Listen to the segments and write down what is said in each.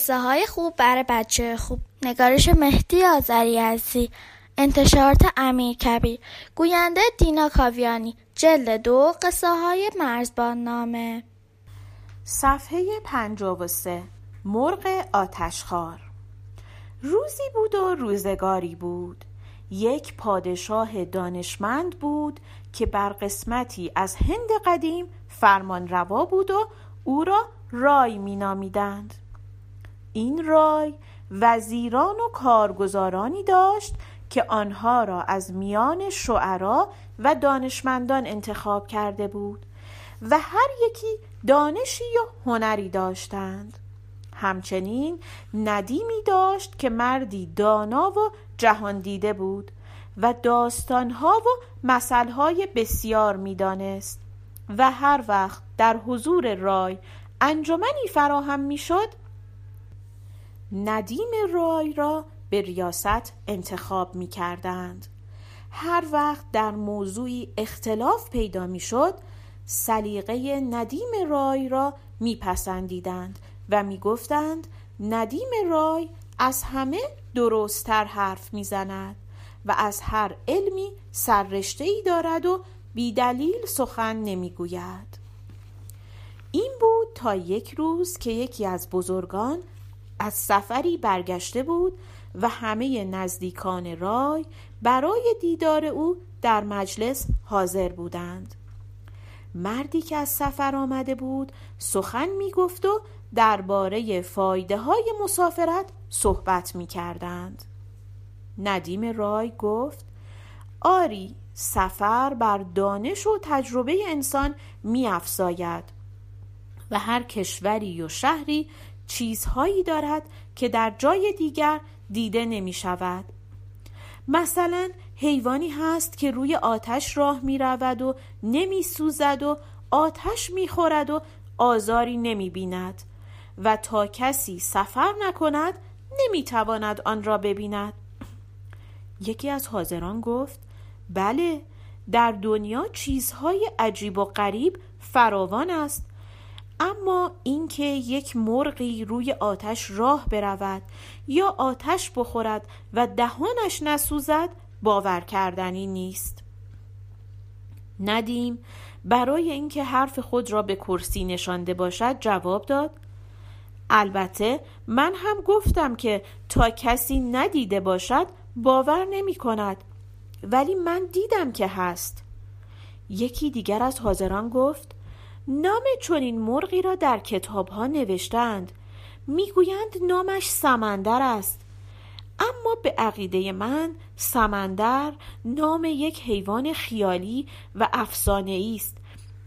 قصه های خوب برای بچه خوب. نگارش مهدی آذری عزیزی انتشارات امیر کبیر. گوینده دینا کاویانی. جلد دو قصه های مرزبان نامه. صفحه پنجاه و سه مرغ آتشخار روزی بود و روزگاری بود. یک پادشاه دانشمند بود که بر قسمتی از هند قدیم فرمان روا بود و او را رای می نامیدند. این رای وزیران و کارگزارانی داشت که آنها را از میان شعرا و دانشمندان انتخاب کرده بود و هر یکی دانشی و هنری داشتند. همچنین ندیمی داشت که مردی دانا و جهان دیده بود و داستانها و مسئلهای بسیار می‌دانست و هر وقت در حضور رای انجمنی فراهم می‌شد ندیم رای را به ریاست انتخاب می کردند. هر وقت در موضوعی اختلاف پیدا می شد سلیقه ندیم رای را میپسندیدند و می‌گفتند ندیم رای از همه درستتر حرف می‌زند و از هر علمی سررشته ای دارد و بیدلیل سخن نمی‌گوید این بود تا یک روز که یکی از بزرگان از سفری برگشته بود و همه نزدیکان رای برای دیدار او در مجلس حاضر بودند مردی که از سفر آمده بود سخن می گفت و درباره فایده های مسافرت صحبت می کردند. ندیم رای گفت آری سفر بر دانش و تجربه انسان می افزاید و هر کشوری و شهری چیزهایی دارد که در جای دیگر دیده نمی شود. مثلا حیوانی هست که روی آتش راه می رود و نمی سوزد و آتش می خورد و آزاری نمی بیند و تا کسی سفر نکند نمی تواند آن را ببیند. یکی از حاضران گفت بله در دنیا چیزهای عجیب و غریب فراوان است. اما اینکه یک مرغی روی آتش راه برود یا آتش بخورد و دهانش نسوزد باور کردنی نیست. ندیم برای اینکه حرف خود را به کرسی نشانده باشد جواب داد البته من هم گفتم که تا کسی ندیده باشد باور نمی کند ولی من دیدم که هست. یکی دیگر از حاضران گفت نام چنین مرغی را در کتاب ها نوشتند. می‌گویند نامش سمندر است. اما به عقیده من سمندر نام یک حیوان خیالی و افسانه است.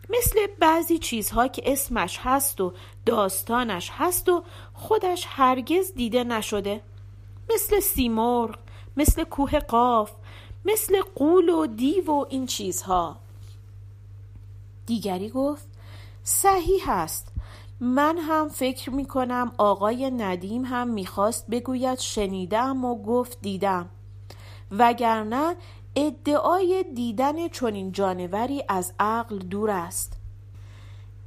مثل بعضی چیزها که اسمش هست و داستانش هست و خودش هرگز دیده نشده. مثل سیمرغ مثل کوه قاف مثل قول و دیو و این چیزها. دیگری گفت صحیح است. من هم فکر می کنم آقای ندیم هم می‌خواست بگوید شنیدم و گفت دیدم. وگرنه ادعای دیدن چنین جانوری از عقل دور است.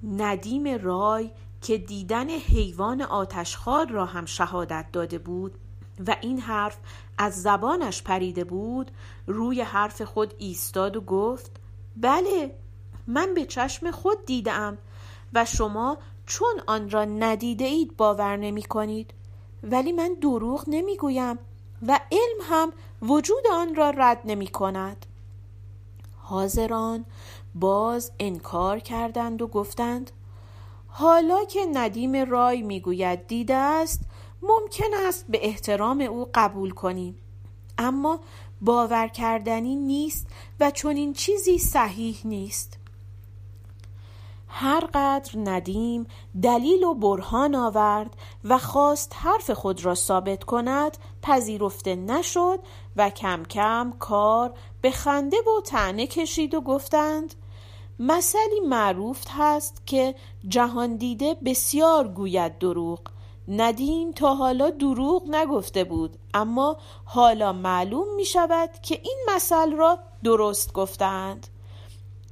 ندیم رای که دیدن حیوان آتشخوار را هم شهادت داده بود و این حرف از زبانش پریده بود روی حرف خود ایستاد و گفت بله من به چشم خود دیدم و شما چون آن را ندیده اید باور نمی کنید. ولی من دروغ نمی گویم و علم هم وجود آن را رد نمی کند. حاضران باز انکار کردند و گفتند حالا که ندیم رای می‌گوید دیده است ممکن است به احترام او قبول کنیم. اما باور کردنی نیست و چنین چیزی صحیح نیست. هر قدر ندیم دلیل و برهان آورد و خواست حرف خود را ثابت کند پذیرفته نشد و کم کم کار به خنده و تنه کشید و گفتند مثلی معروف هست که جهان دیده بسیار گوید دروغ. ندیم تا حالا دروغ نگفته بود اما حالا معلوم می شود که این مثل را درست گفتند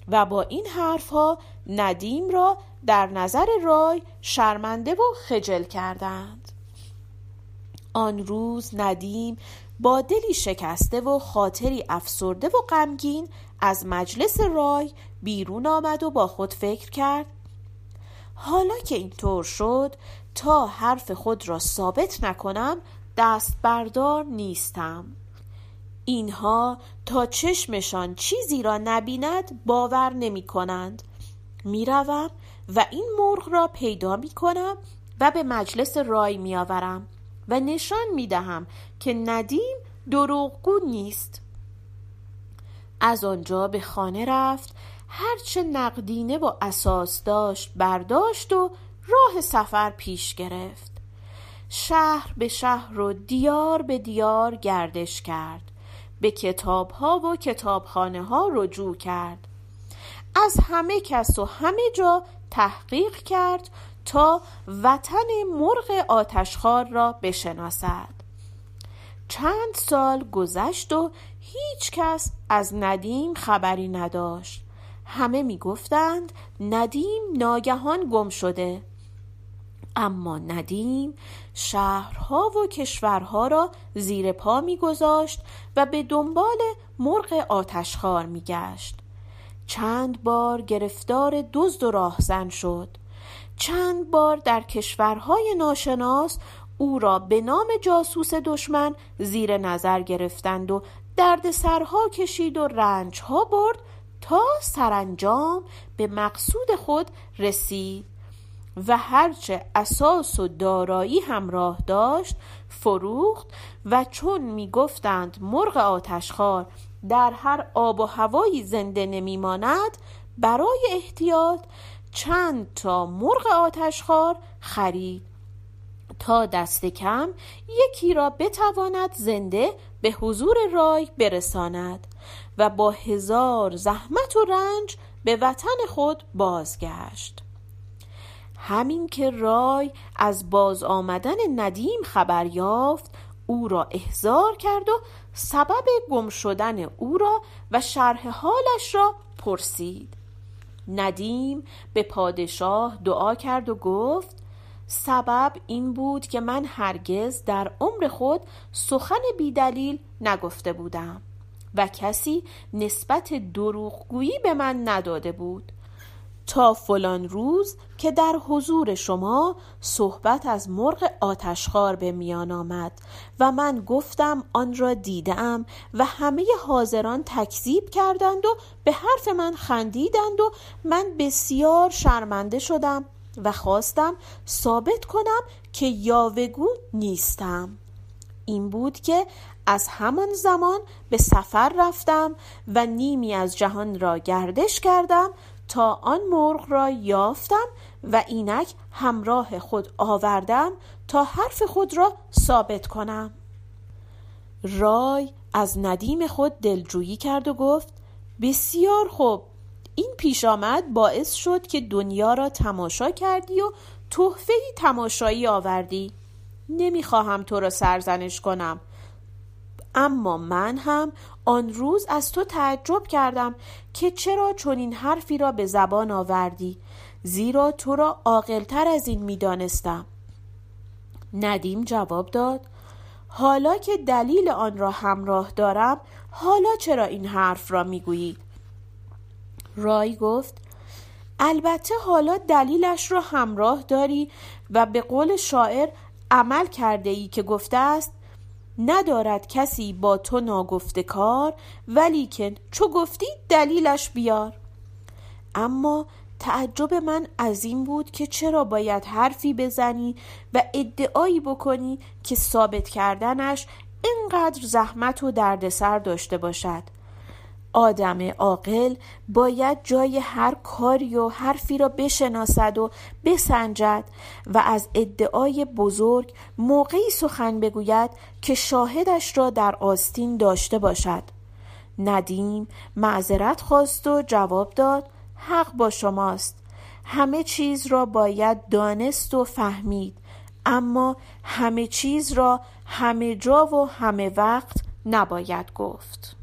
و با این حرفها ندیم را در نظر رای شرمنده و خجل کردند. آن روز ندیم با دلی شکسته و خاطری افسرده و غمگین از مجلس رای بیرون آمد و با خود فکر کرد. حالا که اینطور شد تا حرف خود را ثابت نکنم دست بردار نیستم. اینها تا چشمشان چیزی را نبیند باور نمی کنند می روم و این مرغ را پیدا می کنم و به مجلس رای می آورم و نشان می دهم که ندیم دروغگو نیست. از آنجا به خانه رفت هرچه نقدینه و اساس داشت برداشت و راه سفر پیش گرفت. شهر به شهر و دیار به دیار گردش کرد. به کتاب ها و کتابخانه ها رجوع کرد. از همه کس و همه جا تحقیق کرد تا وطن مرغ آتشخار را بشناسد. چند سال گذشت و هیچ کس از ندیم خبری نداشت. همه می گفتند ندیم ناگهان گم شده. اما ندیم شهرها و کشورها را زیر پا میگذاشت و به دنبال مرغ آتشخار میگشت. چند بار گرفتار دزد و راهزن شد. چند بار در کشورهای ناشناس او را به نام جاسوس دشمن زیر نظر گرفتند و درد سرها کشید و رنجها برد تا سرانجام به مقصود خود رسید. و هرچه اساس و دارایی همراه داشت فروخت و چون می‌گفتند مرغ آتشخوار در هر آب و هوایی زنده نمیماند برای احتیاط چند تا مرغ آتشخوار خرید تا دست کم یکی را بتواند زنده به حضور رای برساند و با هزار زحمت و رنج به وطن خود بازگشت. همین که رای از باز آمدن ندیم خبر یافت او را احضار کرد و سبب گم شدن او را و شرح حالش را پرسید. ندیم به پادشاه دعا کرد و گفت سبب این بود که من هرگز در عمر خود سخن بیدلیل نگفته بودم و کسی نسبت دروغگویی به من نداده بود. تا فلان روز که در حضور شما صحبت از مرغ آتشخار به میان آمد و من گفتم آن را دیدم و همه حاضران تکذیب کردند و به حرف من خندیدند و من بسیار شرمنده شدم و خواستم ثابت کنم که یاوگو نیستم. این بود که از همان زمان به سفر رفتم و نیمی از جهان را گردش کردم تا آن مرغ را یافتم و اینک همراه خود آوردم تا حرف خود را ثابت کنم. رای از ندیم خود دلجویی کرد و گفت بسیار خوب. این پیش آمد باعث شد که دنیا را تماشا کردی و تحفه تماشایی آوردی. نمی‌خواهم تو را سرزنش کنم. اما من هم آن روز از تو تعجب کردم که چرا چنین حرفی را به زبان آوردی زیرا تو را عاقلتر از این می‌دانستم. ندیم جواب داد حالا که دلیل آن را همراه دارم حالا چرا این حرف را می‌گویی؟ رای گفت البته حالا دلیلش را همراه داری و به قول شاعر عمل کرده ای که گفته است ندارد کسی با تو ناگفته کار ولیکن چو گفتی دلیلش بیار. اما تعجب من از این بود که چرا باید حرفی بزنی و ادعایی بکنی که ثابت کردنش اینقدر زحمت و دردسر داشته باشد. آدم عاقل باید جای هر کاری و حرفی را بشناسد و بسنجد و از ادعای بزرگ موقعی سخن بگوید که شاهدش را در آستین داشته باشد. ندیم معذرت خواست و جواب داد حق با شماست. همه چیز را باید دانست و فهمید اما همه چیز را همه جا و همه وقت نباید گفت.